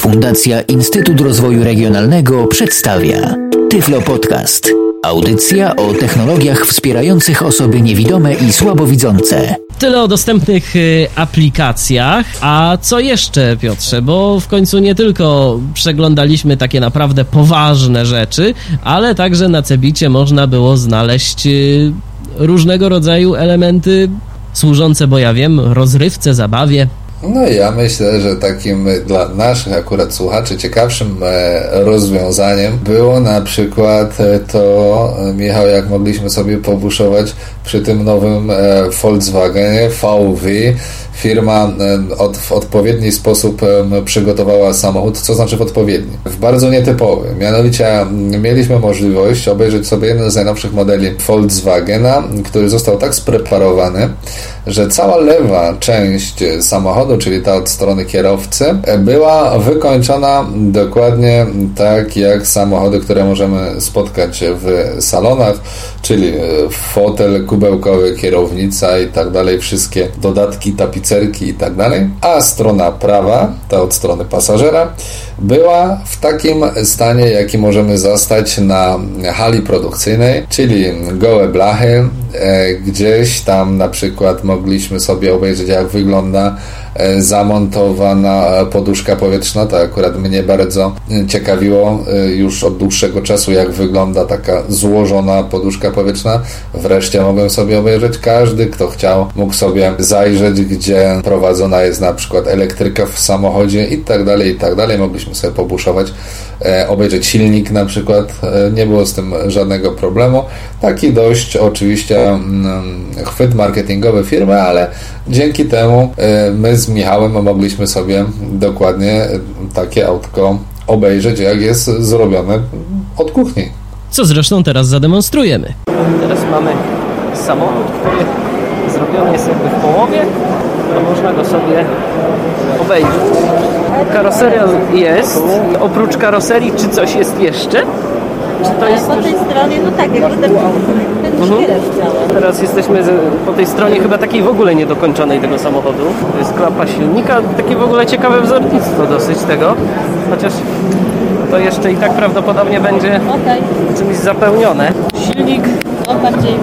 Fundacja Instytut Rozwoju Regionalnego przedstawia Tyflo Podcast. Audycja o technologiach wspierających osoby niewidome i słabowidzące. Tyle o dostępnych y, aplikacjach. A co jeszcze, Piotrze? Bo w końcu nie tylko przeglądaliśmy takie naprawdę poważne rzeczy, ale także na Cebicie można było znaleźć y, różnego rodzaju elementy służące, bo ja wiem, rozrywce, zabawie. No i ja myślę, że takim dla naszych akurat słuchaczy ciekawszym e, rozwiązaniem było na przykład e, to, e, Michał, jak mogliśmy sobie pobuszować przy tym nowym Volkswagenie VW. Firma od, w odpowiedni sposób przygotowała samochód, co znaczy w odpowiedni? W bardzo nietypowy. Mianowicie mieliśmy możliwość obejrzeć sobie jeden z najnowszych modeli Volkswagena, który został tak spreparowany, że cała lewa część samochodu, czyli ta od strony kierowcy, była wykończona dokładnie tak jak samochody, które możemy spotkać w salonach, czyli fotel kubełkowy, kierownica i tak dalej, wszystkie dodatki, tapicerki i tak dalej. A strona prawa, ta od strony pasażera, była w takim stanie, jaki możemy zastać na hali produkcyjnej, czyli gołe blachy, e, gdzieś tam na przykład mogliśmy sobie obejrzeć, jak wygląda zamontowana poduszka powietrzna. To akurat mnie bardzo ciekawiło e, już od dłuższego czasu, jak wygląda taka złożona poduszka powietrzna. Wreszcie mogłem sobie obejrzeć. Każdy, kto chciał, mógł sobie zajrzeć, gdzie prowadzona jest na przykład elektryka w samochodzie i tak dalej, i tak dalej. Mogliśmy sobie pobuszować, e, obejrzeć silnik na przykład. Nie było z tym żadnego problemu. Taki dość oczywiście mm, chwyt marketingowy firmy, ale dzięki temu my z Michałem mogliśmy sobie dokładnie takie autko obejrzeć, jak jest zrobione od kuchni. Co zresztą teraz zademonstrujemy. Teraz mamy samochód, który zrobiony jest jakby w połowie, to można go sobie obejrzeć. Karoseria jest. Oprócz karoserii, czy coś jest jeszcze? Czy to jest po tej stronie, no tak, jak ten, ten mhm. Teraz jesteśmy po tej stronie chyba takiej w ogóle niedokończonej tego samochodu. To jest klapa silnika, takie w ogóle ciekawe wzornictwo dosyć tego. Chociaż to jeszcze i tak prawdopodobnie będzie okay. czymś zapełnione. Silnik on bardziej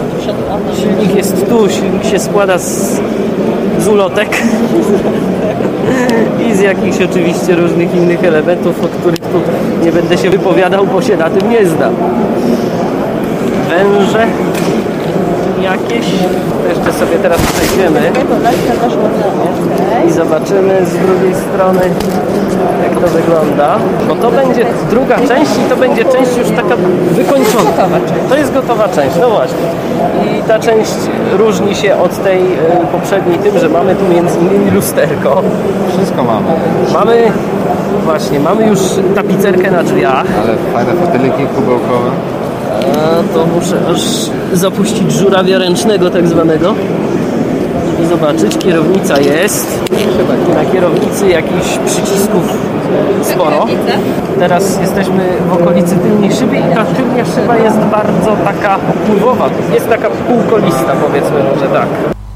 Silnik jest tu, silnik się składa z, z ulotek i z jakichś oczywiście różnych innych elementów, o których tu nie będę się wypowiadał, bo się na tym nie znam. Węże jakieś. Jeszcze sobie teraz przejdziemy i zobaczymy z drugiej strony jak to wygląda. Bo to będzie druga część i to będzie część już taka wykończona. To jest gotowa część, no właśnie. I ta część różni się od tej e, poprzedniej tym, że mamy tu między innymi lusterko. Wszystko mamy. Mamy właśnie, mamy już tapicerkę na drzwiach. Ale fajne foteliki kubełkowe. To muszę aż zapuścić żurawia ręcznego tak zwanego żeby zobaczyć. Kierownica jest. Na kierownicy jakichś przycisków sporo. Teraz jesteśmy w okolicy tylnej szyby i ta tylnia szyba jest bardzo taka pływowa. Jest taka półkolista powiedzmy może tak.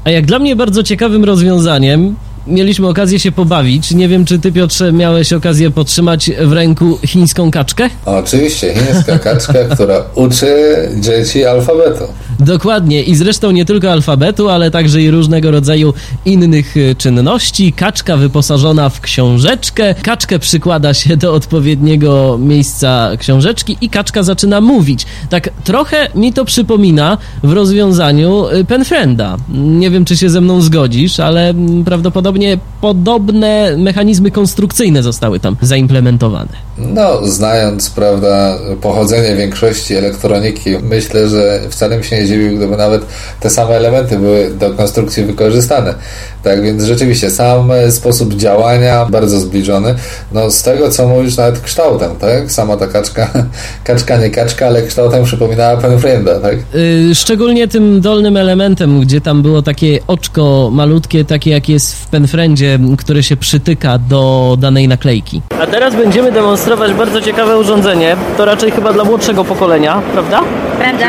A jak dla mnie bardzo ciekawym rozwiązaniem mieliśmy okazję się pobawić. Nie wiem, czy ty, Piotrze, miałeś okazję potrzymać w ręku chińską kaczkę? Oczywiście, chińska kaczka, która uczy dzieci alfabetu. Dokładnie i zresztą nie tylko alfabetu, ale także i różnego rodzaju innych y, czynności. Kaczka wyposażona w książeczkę, kaczkę przykłada się do odpowiedniego miejsca książeczki i kaczka zaczyna mówić. Tak trochę mi to przypomina w rozwiązaniu y, Penfrienda. Nie wiem, czy się ze mną zgodzisz, ale mm, prawdopodobnie podobne mechanizmy konstrukcyjne zostały tam zaimplementowane. No, znając, prawda, pochodzenie większości elektroniki, myślę, że wcale mi się nie dziwił, gdyby nawet te same elementy były do konstrukcji wykorzystane. Tak więc rzeczywiście sam sposób działania bardzo zbliżony. No z tego co mówisz nawet kształtem, tak? Sama ta kaczka, kaczka nie kaczka, ale kształtem przypominała Penfrienda, tak? Yy, szczególnie tym dolnym elementem, gdzie tam było takie oczko malutkie, takie jak jest w Penfriendzie, które się przytyka do danej naklejki. A teraz będziemy demonstrować bardzo ciekawe urządzenie. To raczej chyba dla młodszego pokolenia, prawda? Prawda.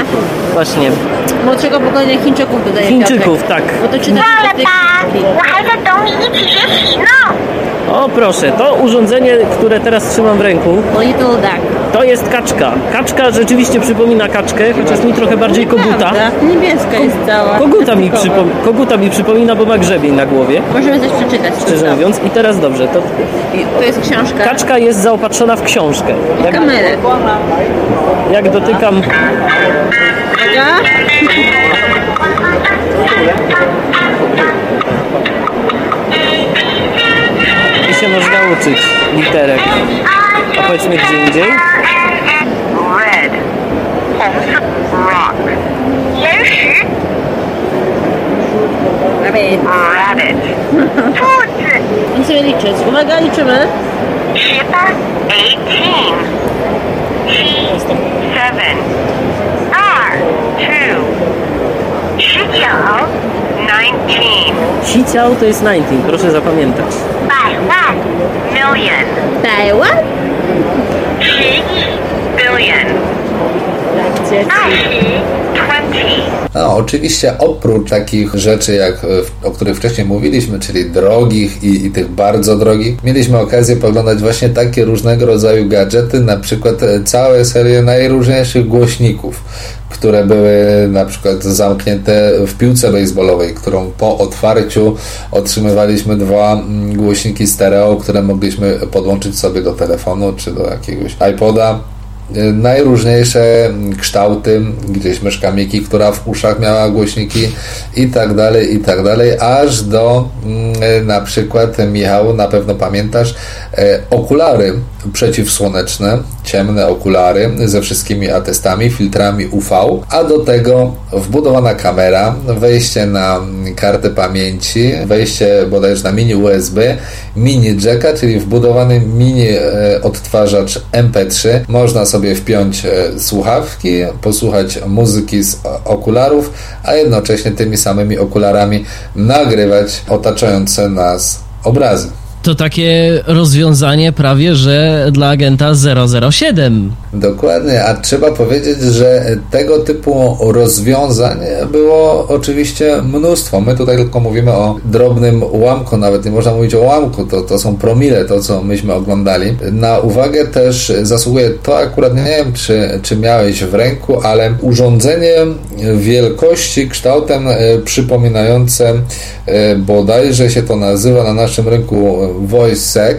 Właśnie. Młodszego pokolenia Chińczyków dodaje Chińczyków, tak. Bo to czyta O proszę, to urządzenie, które teraz trzymam w ręku, Little duck. To jest kaczka. Kaczka rzeczywiście przypomina kaczkę, chociaż mi trochę bardziej koguta. Niebieska jest cała. Koguta mi, koguta mi przypomina, bo ma grzebień na głowie, Możemy coś przeczytać. szczerze mówiąc. I teraz dobrze, to To jest książka. kaczka jest zaopatrzona w książkę. Jak, Kamerę. jak dotykam Uwaga. i się można uczyć literek. A chodźmy gdzie indziej. Red. Rock. Rabbit. Nie sobie liczyć. Uwaga, liczymy. Shiba 18. seven. R two. Shiciao 19. Shiciao to jest 19, proszę zapamiętać. By one million. By Billion. That's it. Ah. No, oczywiście oprócz takich rzeczy, jak, e, o których wcześniej mówiliśmy, czyli drogich i, i tych bardzo drogich, mieliśmy okazję poglądać właśnie takie różnego rodzaju gadżety, na przykład e, całe serie najróżniejszych głośników, które były na przykład zamknięte w piłce baseballowej, którą po otwarciu otrzymywaliśmy dwa mm, głośniki stereo, które mogliśmy podłączyć sobie do telefonu czy do jakiegoś iPoda najróżniejsze kształty, gdzieś myszka Miki, która w uszach miała głośniki i tak dalej, i tak dalej, aż do mm, na przykład, Michał, na pewno pamiętasz, e, okulary przeciwsłoneczne, ciemne okulary ze wszystkimi atestami, filtrami UV, a do tego wbudowana kamera, wejście na kartę pamięci, wejście bodajże na mini USB, mini jacka, czyli wbudowany mini e, odtwarzacz MP3. Można sobie wpiąć e, słuchawki, posłuchać muzyki z okularów, a jednocześnie tymi samymi okularami nagrywać otaczające nas obrazy. To takie rozwiązanie prawie, że dla agenta 007. Dokładnie, a trzeba powiedzieć, że tego typu rozwiązań było oczywiście mnóstwo. My tutaj tylko mówimy o drobnym ułamku, nawet nie można mówić o ułamku, to, to są promile, to co myśmy oglądali. Na uwagę też zasługuje to akurat, nie wiem czy, czy miałeś w ręku, ale urządzenie wielkości, kształtem e, przypominające e, bodajże się to nazywa na naszym rynku VoiceSec,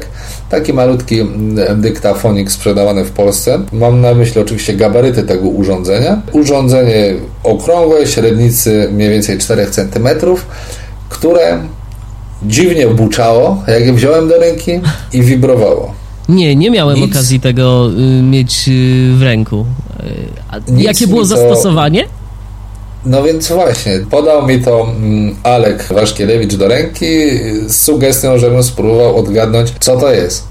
taki malutki mm, dyktafonik sprzedawany w Polsce. Mam na myśli oczywiście gabaryty tego urządzenia. Urządzenie okrągłe, średnicy mniej więcej 4 cm, które dziwnie buczało, jak je wziąłem do ręki i wibrowało. Nie, nie miałem Nic. okazji tego y, mieć y, w ręku. Y, jakie było mi to- zastosowanie? No więc właśnie, podał mi to mm, Alek Waszkielewicz do ręki z sugestią, żebym spróbował odgadnąć, co to jest.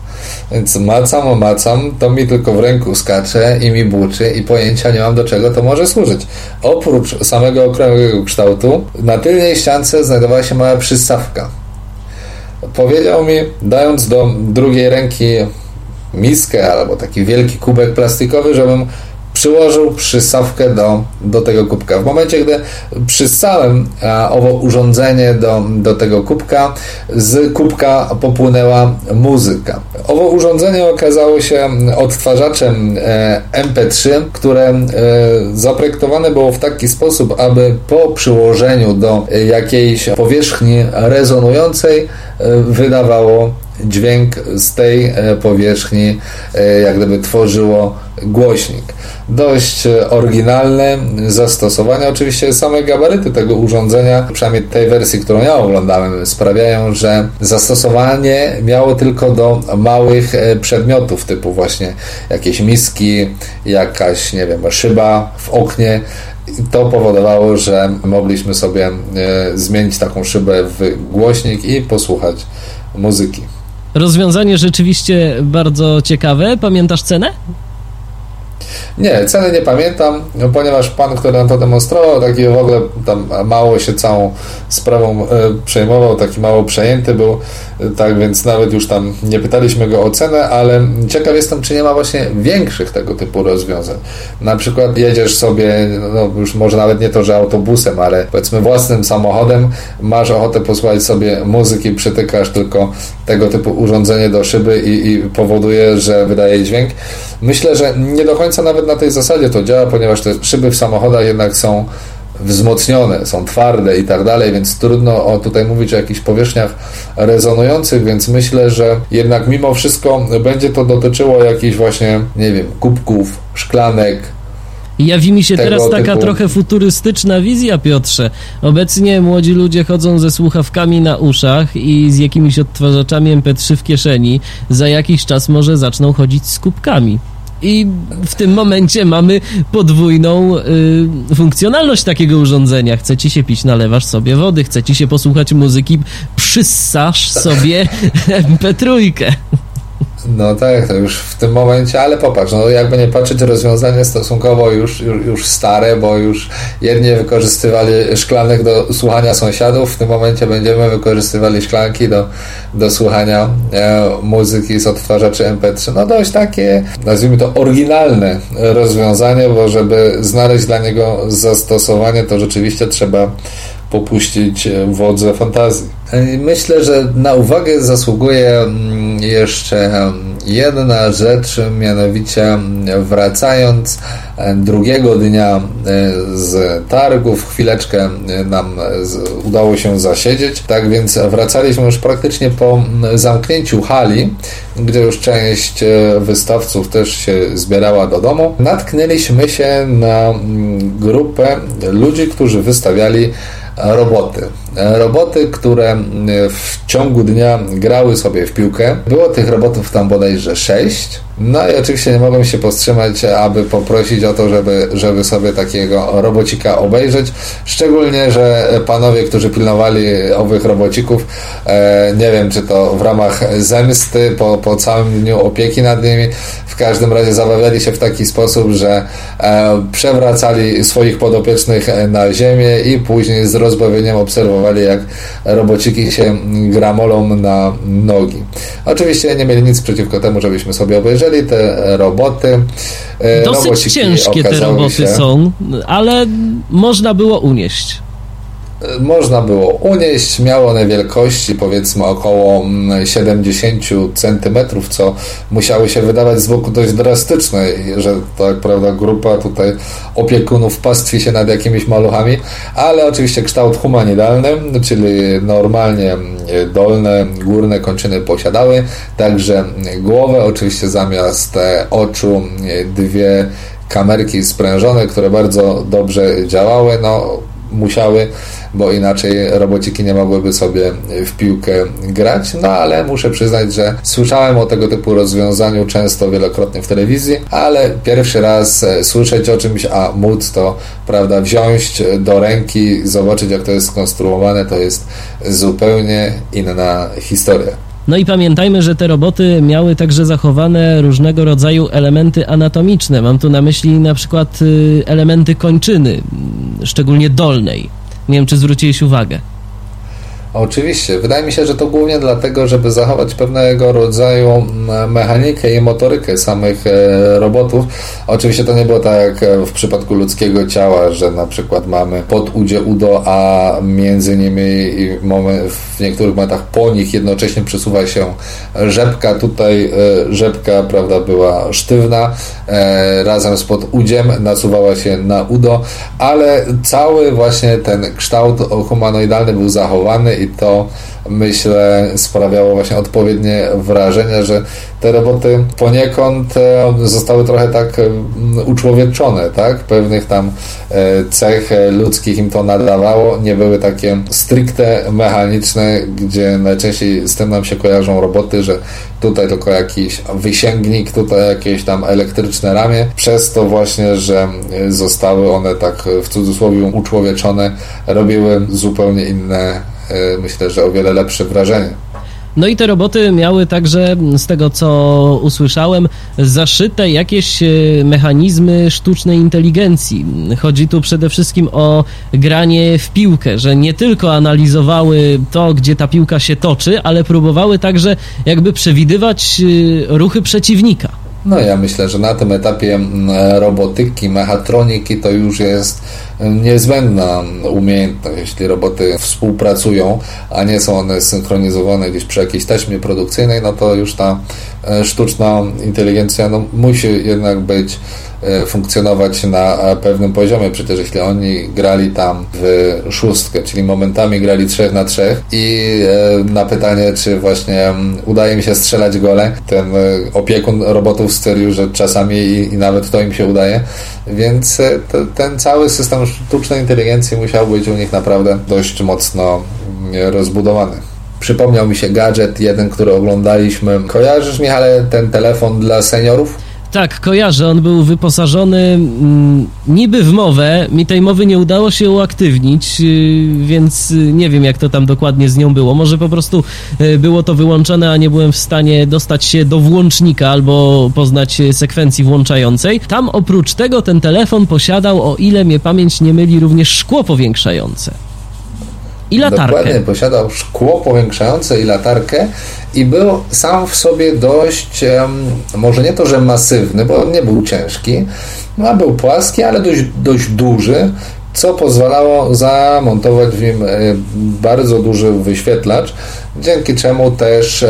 Więc macam, macam, to mi tylko w ręku skacze i mi buczy i pojęcia nie mam do czego to może służyć. Oprócz samego okrągłego kształtu, na tylnej ściance znajdowała się mała przystawka. Powiedział mi, dając do drugiej ręki miskę albo taki wielki kubek plastikowy, żebym przyłożył przystawkę do, do tego kubka. W momencie, gdy przystałem a, owo urządzenie do, do tego kubka, z kubka popłynęła muzyka. Owo urządzenie okazało się odtwarzaczem e, MP3, które e, zaprojektowane było w taki sposób, aby po przyłożeniu do e, jakiejś powierzchni rezonującej wydawało dźwięk z tej e, powierzchni, e, jak gdyby tworzyło głośnik. Dość e, oryginalne zastosowanie. Oczywiście same gabaryty tego urządzenia, przynajmniej tej wersji, którą ja oglądałem, sprawiają, że zastosowanie miało tylko do małych przedmiotów, typu właśnie jakieś miski, jakaś, nie wiem, szyba w oknie. To powodowało, że mogliśmy sobie zmienić taką szybę w głośnik i posłuchać muzyki. Rozwiązanie rzeczywiście bardzo ciekawe. Pamiętasz cenę? Nie, ceny nie pamiętam, no, ponieważ pan, który nam to demonstrował, taki w ogóle tam mało się całą sprawą e, przejmował, taki mało przejęty był, e, tak więc nawet już tam nie pytaliśmy go o cenę, ale ciekaw jestem, czy nie ma właśnie większych tego typu rozwiązań. Na przykład jedziesz sobie, no już może nawet nie to, że autobusem, ale powiedzmy własnym samochodem, masz ochotę posłuchać sobie muzyki, przytykasz tylko tego typu urządzenie do szyby i, i powoduje, że wydaje dźwięk. Myślę, że nie do końca nawet na tej zasadzie to działa, ponieważ te szyby w samochodach jednak są wzmocnione, są twarde i tak dalej, więc trudno o, tutaj mówić o jakichś powierzchniach rezonujących, więc myślę, że jednak mimo wszystko będzie to dotyczyło jakichś właśnie, nie wiem, kubków, szklanek, Jawi mi się teraz taka typu... trochę futurystyczna wizja, Piotrze. Obecnie młodzi ludzie chodzą ze słuchawkami na uszach i z jakimiś odtwarzaczami MP3 w kieszeni. Za jakiś czas może zaczną chodzić z kubkami. I w tym momencie mamy podwójną y, funkcjonalność takiego urządzenia. Chcecie się pić, nalewasz sobie wody. Chcecie się posłuchać muzyki, przyssasz sobie MP3. No tak, to już w tym momencie, ale popatrz, no jakby nie patrzeć, rozwiązanie stosunkowo już, już, już stare, bo już jedni wykorzystywali szklanek do słuchania sąsiadów, w tym momencie będziemy wykorzystywali szklanki do, do słuchania e, muzyki z odtwarzaczy MP3. No dość takie, nazwijmy to oryginalne rozwiązanie, bo żeby znaleźć dla niego zastosowanie, to rzeczywiście trzeba popuścić wodze fantazji. Myślę, że na uwagę zasługuje mm, jeszcze jedna rzecz, mianowicie wracając drugiego dnia e, z targów, chwileczkę nam udało się zasiedzieć, tak więc wracaliśmy już praktycznie po zamknięciu hali, gdzie już część e, wystawców też się zbierała do domu. Natknęliśmy się na grupę ludzi, którzy wystawiali roboty. Roboty, które w ciągu dnia grały sobie w piłkę. Było tych robotów tam bodajże sześć. No i oczywiście nie mogłem się powstrzymać, aby poprosić o to, żeby, żeby sobie takiego robocika obejrzeć. Szczególnie, że panowie, którzy pilnowali owych robocików, e, nie wiem, czy to w ramach zemsty po, po całym dniu opieki nad nimi, w każdym razie zabawiali się w taki sposób, że e, przewracali swoich podopiecznych na ziemię i później z rozbawieniem obserwowali, jak robociki się gramolą na nogi. Oczywiście nie mieli nic przeciwko temu, żebyśmy sobie obejrzeli te roboty. E, Dosyć ciężkie te roboty się, są, ale można było unieść można było unieść. Miało one wielkości powiedzmy około 70 mm, cm, co musiały się wydawać z boku dość drastyczne, że tak prawda grupa tutaj opiekunów pastwi się nad jakimiś maluchami, ale oczywiście kształt humanidalny, czyli normalnie mm, dolne, górne kończyny posiadały, także głowę, oczywiście zamiast e, oczu dwie kamerki sprężone, które bardzo dobrze działały, no musiały, bo inaczej robociki nie mogłyby sobie w piłkę grać. No ale muszę przyznać, że słyszałem o tego typu rozwiązaniu często, wielokrotnie w telewizji, ale pierwszy raz e, słyszeć o czymś, a móc to, prawda, wziąć do ręki, zobaczyć jak to jest skonstruowane, to jest zupełnie inna historia. No i pamiętajmy, że te roboty miały także zachowane różnego rodzaju elementy anatomiczne. Mam tu na myśli na przykład y, elementy kończyny, szczególnie dolnej. Nie wiem, czy zwróciłeś uwagę. Oczywiście. Wydaje mi się, że to głównie dlatego, żeby zachować pewnego rodzaju mechanikę i motorykę samych e, robotów. Oczywiście to nie było tak jak w przypadku ludzkiego ciała, że na przykład mamy pod udzie udo, a między nimi w niektórych momentach po nich jednocześnie przesuwa się rzepka. Tutaj e, rzepka prawda, była sztywna, e, razem z pod udziem nasuwała się na udo, ale cały właśnie ten kształt humanoidalny był zachowany i to myślę sprawiało właśnie odpowiednie wrażenie, że te roboty poniekąd e, zostały trochę tak e, uczłowieczone, tak? Pewnych tam e, cech ludzkich im to nadawało, nie były takie stricte mechaniczne, gdzie najczęściej z tym nam się kojarzą roboty, że tutaj tylko jakiś wysięgnik, tutaj jakieś tam elektryczne ramię, przez to właśnie, że zostały one tak w cudzysłowie uczłowieczone, robiły zupełnie inne E, myślę, że o wiele lepsze wrażenie. No i te roboty miały także, z tego co usłyszałem, zaszyte jakieś e, mechanizmy sztucznej inteligencji. Chodzi tu przede wszystkim o granie w piłkę, że nie tylko analizowały to, gdzie ta piłka się toczy, ale próbowały także jakby przewidywać e, ruchy przeciwnika. No ja myślę, że na tym etapie mm, robotyki, mechatroniki to już jest niezbędna umiejętność, jeśli roboty współpracują, a nie są one synchronizowane gdzieś przy jakiejś taśmie produkcyjnej, no to już ta e, sztuczna inteligencja no, musi jednak być funkcjonować na pewnym poziomie. Przecież jeśli oni grali tam w szóstkę, czyli momentami grali trzech na trzech i e, na pytanie, czy właśnie udaje mi się strzelać gole, ten opiekun robotów stwierdził, że czasami i, i nawet to im się udaje, więc ten cały system sztucznej inteligencji musiał być u nich naprawdę dość mocno mm, rozbudowany. Przypomniał mi się gadżet jeden, który oglądaliśmy. Kojarzysz, Michale, ten telefon dla seniorów? Tak, kojarzę. On był wyposażony mm, niby w mowę. Mi tej mowy nie udało się uaktywnić, y, więc y, nie wiem, jak to tam dokładnie z nią było. Może po prostu y, było to wyłączone, a nie byłem w stanie dostać się do włącznika albo poznać sekwencji włączającej. Tam oprócz tego ten telefon posiadał, o ile mnie pamięć nie myli, również szkło powiększające i latarkę. Dokładnie, posiadał szkło powiększające i latarkę i był sam w sobie dość, może nie to, że masywny, bo on nie był ciężki, no, był płaski, ale dość, dość duży, co pozwalało zamontować w nim e, bardzo duży wyświetlacz, dzięki czemu też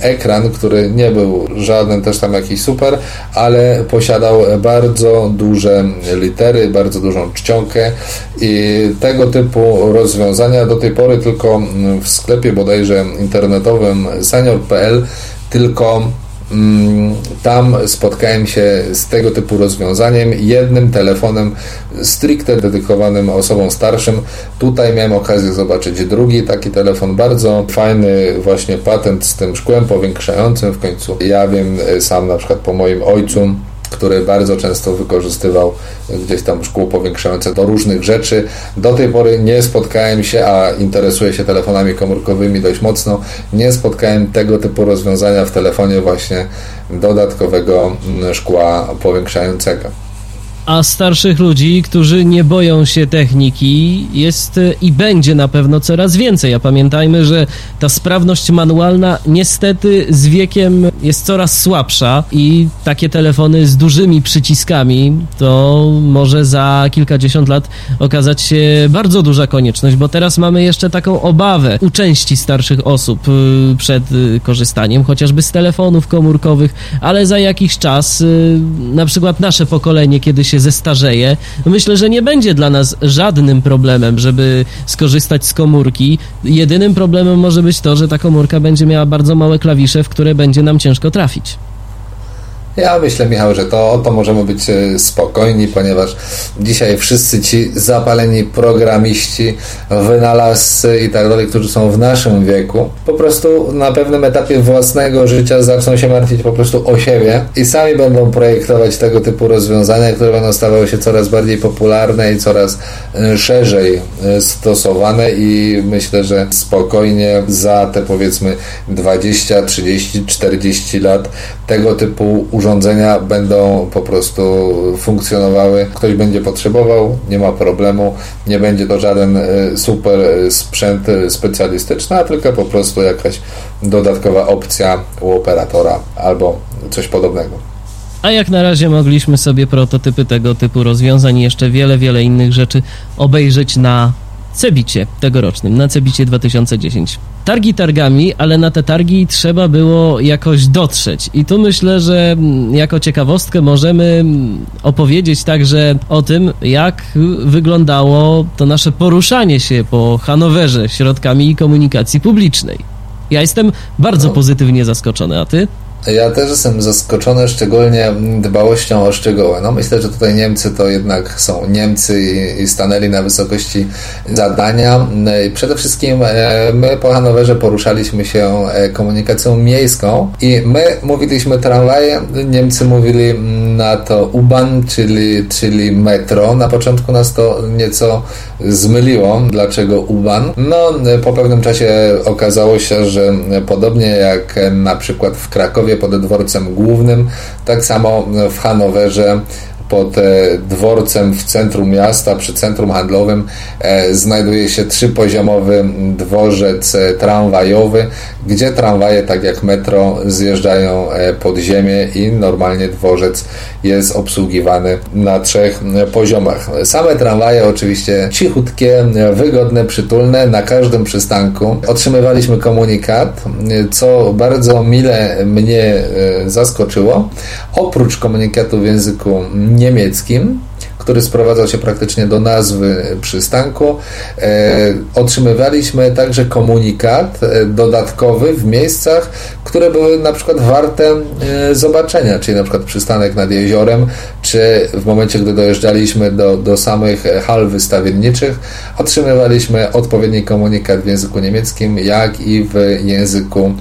ekran, który nie był żaden też tam jakiś super, ale posiadał bardzo duże litery, bardzo dużą czcionkę i tego typu rozwiązania do tej pory tylko w sklepie bodajże internetowym senior.pl tylko tam spotkałem się z tego typu rozwiązaniem, jednym telefonem stricte dedykowanym osobom starszym. Tutaj miałem okazję zobaczyć drugi taki telefon, bardzo fajny właśnie patent z tym szkłem powiększającym w końcu. Ja wiem sam na przykład po moim ojcu, który bardzo często wykorzystywał gdzieś tam szkło powiększające do różnych rzeczy. Do tej pory nie spotkałem się, a interesuję się telefonami komórkowymi dość mocno, nie spotkałem tego typu rozwiązania w telefonie właśnie dodatkowego szkła powiększającego a starszych ludzi, którzy nie boją się techniki, jest e, i będzie na pewno coraz więcej. A pamiętajmy, że ta sprawność manualna niestety z wiekiem jest coraz słabsza i takie telefony z dużymi przyciskami to może za kilkadziesiąt lat okazać się bardzo duża konieczność, bo teraz mamy jeszcze taką obawę u części starszych osób e, przed e, korzystaniem chociażby z telefonów komórkowych, ale za jakiś czas na przykład nasze pokolenie, kiedy się się zestarzeje, myślę, że nie będzie dla nas żadnym problemem, żeby skorzystać z komórki. Jedynym problemem może być to, że ta komórka będzie miała bardzo małe klawisze, w które będzie nam ciężko trafić. Ja myślę, Michał, że to to możemy być e, spokojni, ponieważ dzisiaj wszyscy ci zapaleni programiści, wynalazcy i tak dalej, którzy są w naszym wieku, po prostu na pewnym etapie własnego życia zaczną się martwić po prostu o siebie i sami będą projektować tego typu rozwiązania, które będą stawały się coraz bardziej popularne i coraz e, szerzej e, stosowane i myślę, że spokojnie za te powiedzmy 20, 30, 40 lat tego typu urządzenia będą po prostu funkcjonowały. Ktoś będzie potrzebował, nie ma problemu, nie będzie to żaden e, super sprzęt e, specjalistyczny, a tylko po prostu jakaś dodatkowa opcja u operatora albo coś podobnego. A jak na razie mogliśmy sobie prototypy tego typu rozwiązań i jeszcze wiele, wiele innych rzeczy obejrzeć na Cebicie tegorocznym, na Cebicie 2010. Targi targami, ale na te targi trzeba było jakoś dotrzeć. I tu myślę, że mm, jako ciekawostkę możemy mm, opowiedzieć także o tym, jak wyglądało to nasze poruszanie się po Hanowerze środkami komunikacji publicznej. Ja jestem bardzo no. pozytywnie zaskoczony, a ty? Ja też jestem zaskoczony szczególnie dbałością o szczegóły. No myślę, że tutaj Niemcy to jednak są Niemcy i, i stanęli na wysokości zadania. I przede wszystkim e, my po Hanowerze poruszaliśmy się e, komunikacją miejską i my mówiliśmy tramwaje, Niemcy mówili na to U-Bahn, czyli, czyli metro. Na początku nas to nieco zmyliło, dlaczego U-Bahn. No po pewnym czasie okazało się, że podobnie jak na przykład w Krakowie pod dworcem głównym, tak samo w Hanowerze pod e, dworcem w centrum miasta, przy centrum handlowym e, znajduje się trzypoziomowy dworzec e, tramwajowy, gdzie tramwaje, tak jak metro, zjeżdżają pod ziemię i normalnie dworzec jest obsługiwany na trzech poziomach. Same tramwaje oczywiście cichutkie, wygodne, przytulne, na każdym przystanku. Otrzymywaliśmy komunikat, co bardzo mile mnie zaskoczyło. Oprócz komunikatu w języku niemieckim, który sprowadzał się praktycznie do nazwy przystanku. E, otrzymywaliśmy także komunikat e, dodatkowy w miejscach, które były na przykład warte e, zobaczenia, czyli na przykład przystanek nad jeziorem, czy w momencie, gdy dojeżdżaliśmy do, do samych hal wystawienniczych, otrzymywaliśmy odpowiedni komunikat w języku niemieckim, jak i w języku.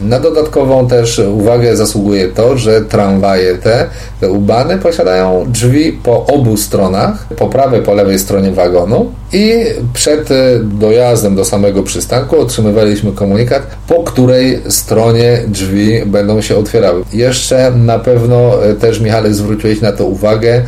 Na dodatkową też uwagę zasługuje to, że tramwaje te, te ubany posiadają drzwi po obu stronach, po prawej, po lewej stronie wagonu i przed dojazdem do samego przystanku otrzymywaliśmy komunikat, po której stronie drzwi będą się otwierały. Jeszcze na pewno też Michale zwróciłeś na to uwagę,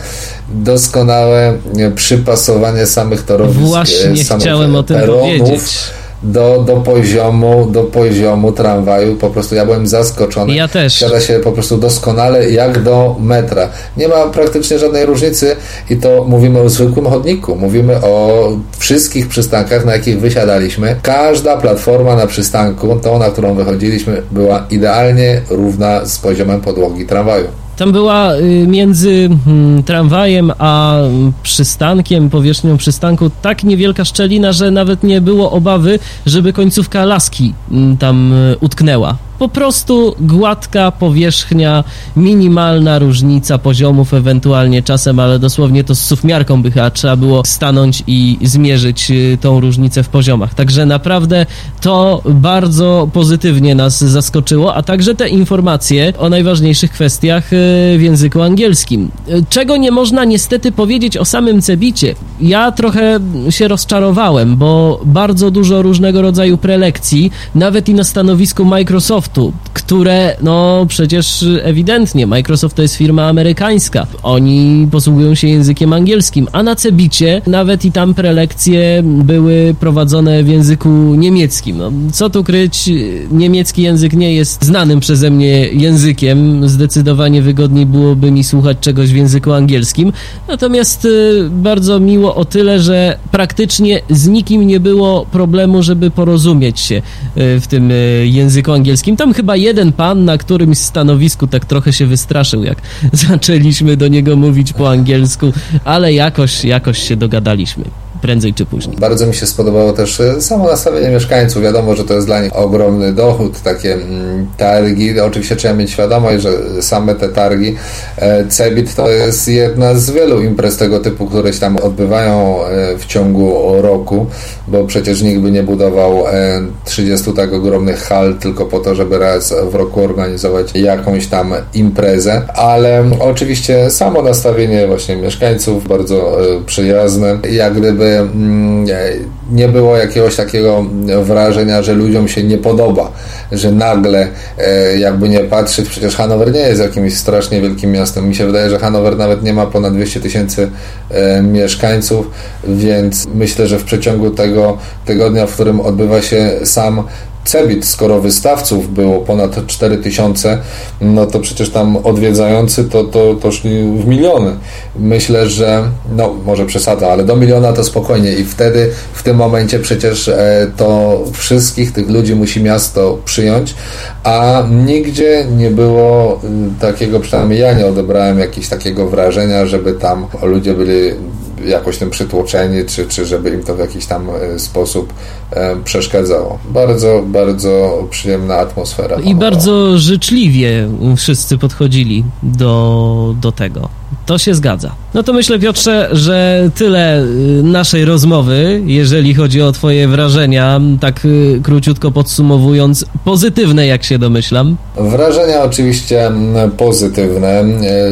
doskonałe przypasowanie samych torów. Właśnie samych chciałem o tym peronów. powiedzieć do, do poziomu do poziomu tramwaju. Po prostu ja byłem zaskoczony. Ja też. Siada się po prostu doskonale jak do metra. Nie ma praktycznie żadnej różnicy i to mówimy o zwykłym chodniku. Mówimy o wszystkich przystankach, na jakich wysiadaliśmy. Każda platforma na przystanku, tą na którą wychodziliśmy, była idealnie równa z poziomem podłogi tramwaju. Tam była y, między hmm, tramwajem a przystankiem, powierzchnią przystanku tak niewielka szczelina, że nawet nie było obawy, żeby końcówka laski mm, tam y, utknęła po prostu gładka powierzchnia, minimalna różnica poziomów, ewentualnie czasem, ale dosłownie to z sufmiarką by chyba trzeba było stanąć i zmierzyć y, tą różnicę w poziomach. Także naprawdę to bardzo pozytywnie nas zaskoczyło, a także te informacje o najważniejszych kwestiach y, w języku angielskim. Y, czego nie można niestety powiedzieć o samym Cebicie. Ja trochę się rozczarowałem, bo bardzo dużo różnego rodzaju prelekcji, nawet i na stanowisku Microsoftu, które, no przecież ewidentnie, Microsoft to jest firma amerykańska. Oni posługują się językiem angielskim, a na Cebicie nawet i tam prelekcje były prowadzone w języku niemieckim. No, co tu kryć, niemiecki język nie jest znanym przeze mnie językiem. Zdecydowanie wygodniej byłoby mi słuchać czegoś w języku angielskim. Natomiast y, bardzo miło o tyle, że praktycznie z nikim nie było problemu, żeby porozumieć się y, w tym y, języku angielskim tam chyba jeden pan na którymś stanowisku tak trochę się wystraszył, jak zaczęliśmy do niego mówić po angielsku, ale jakoś, jakoś się dogadaliśmy prędzej czy później. Bardzo mi się spodobało też e, samo nastawienie mieszkańców. Wiadomo, że to jest dla nich ogromny dochód, takie mm, targi. Oczywiście trzeba mieć świadomość, że same te targi e, Cebit to jest jedna z wielu imprez tego typu, które się tam odbywają e, w ciągu roku, bo przecież nikt by nie budował 30 tak ogromnych hal tylko po to, żeby raz w roku organizować jakąś tam imprezę, ale oczywiście samo nastawienie właśnie mieszkańców bardzo przyjazne, jak gdyby Mm, nie było jakiegoś takiego wrażenia, że ludziom się nie podoba, że nagle, e, jakby nie patrzeć, przecież Hanower nie jest jakimś strasznie wielkim miastem. Mi się wydaje, że Hanower nawet nie ma ponad 200 tysięcy e, mieszkańców, więc myślę, że w przeciągu tego tygodnia, w którym odbywa się sam Cebit, skoro wystawców było ponad 4000, no to przecież tam odwiedzający to, to, to szli w miliony. Myślę, że, no może przesada, ale do miliona to spokojnie i wtedy, w tym momencie przecież e, to wszystkich tych ludzi musi miasto przyjąć, a nigdzie nie było y, takiego, przynajmniej ja nie odebrałem jakiegoś takiego wrażenia, żeby tam ludzie byli jakoś tym przytłoczeni, czy, czy żeby im to w jakiś tam sposób przeszkadzało. Bardzo, bardzo przyjemna atmosfera. I bardzo życzliwie wszyscy podchodzili do, do tego. To się zgadza. No to myślę, Piotrze, że tyle y, naszej rozmowy, jeżeli chodzi o Twoje wrażenia, tak y, króciutko podsumowując, pozytywne, jak się domyślam. Wrażenia oczywiście pozytywne.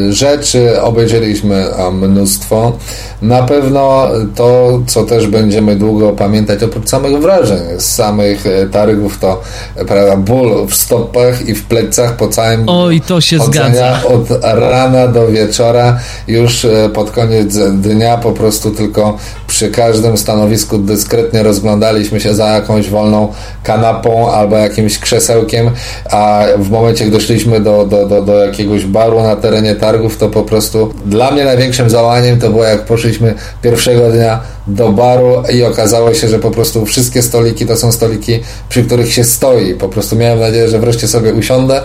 Y, rzeczy obejrzeliśmy mnóstwo. Na pewno to, co też będziemy długo pamiętać, oprócz samych wrażeń, z samych targów, to prawda, ból w stopach i w plecach po całym Oj, to się zgadza. Od rana do wieczora już e, pod koniec dnia po prostu tylko przy każdym stanowisku dyskretnie rozglądaliśmy się za jakąś wolną kanapą albo jakimś krzesełkiem, a w momencie, gdy szliśmy do, do, do, do jakiegoś baru na terenie targów, to po prostu dla mnie największym załaniem to było jak poszliśmy pierwszego dnia do baru i okazało się, że po prostu wszystkie stoliki to są stoliki, przy których się stoi. Po prostu miałem nadzieję, że wreszcie sobie usiądę,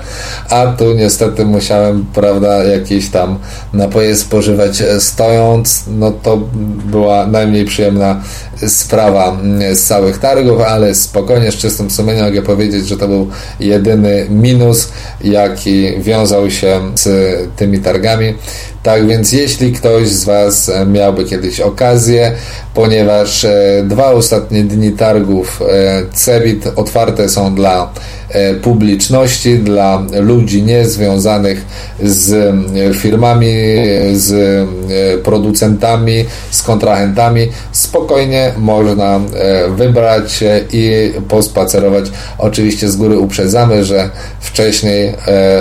a tu niestety musiałem, prawda, jakieś tam napoje spożywać stojąc. No to była najmniej przyjemna sprawa z całych targów, ale spokojnie, z czystym sumieniem mogę powiedzieć, że to był jedyny minus, jaki wiązał się z tymi targami. Tak więc jeśli ktoś z Was miałby kiedyś okazję, ponieważ e, dwa ostatnie dni targów e, CEBIT otwarte są dla e, publiczności, dla ludzi niezwiązanych z firmami, z producentami, z kontrahentami, spokojnie można wybrać i pospacerować. Oczywiście z góry uprzedzamy, że wcześniej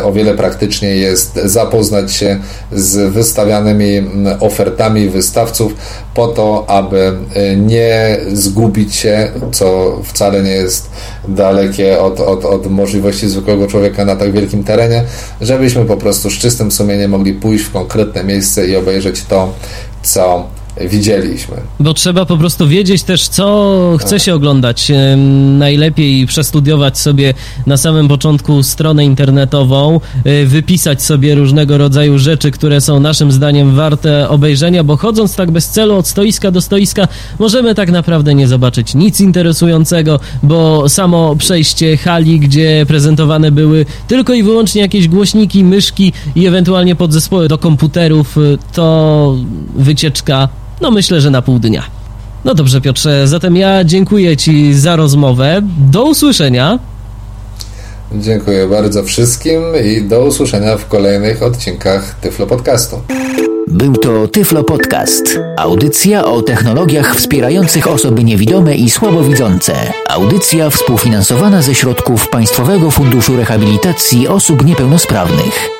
o wiele praktyczniej jest zapoznać się z wystawianymi ofertami wystawców po to, aby nie zgubić się, co wcale nie jest dalekie od, od, od możliwości zwykłego człowieka na tak wielkim terenie, żebyśmy po prostu z czystym sumieniem mogli pójść w konkretne miejsce i obejrzeć to, co widzieliśmy. Bo trzeba po prostu wiedzieć też, co chce się oglądać. Najlepiej przestudiować sobie na samym początku stronę internetową, y, wypisać sobie różnego rodzaju rzeczy, które są naszym zdaniem warte obejrzenia, bo chodząc tak bez celu od stoiska do stoiska, możemy tak naprawdę nie zobaczyć nic interesującego, bo samo przejście hali, gdzie prezentowane były tylko i wyłącznie jakieś głośniki, myszki i ewentualnie podzespoły do komputerów, y, to wycieczka no myślę, że na pół dnia. No dobrze, Piotrze, zatem ja dziękuję Ci za rozmowę. Do usłyszenia. Dziękuję bardzo wszystkim i do usłyszenia w kolejnych odcinkach Tyflo Podcastu. Był to Tyflo Podcast. Audycja o technologiach wspierających osoby niewidome i słabowidzące. Audycja współfinansowana ze środków Państwowego Funduszu Rehabilitacji Osób Niepełnosprawnych.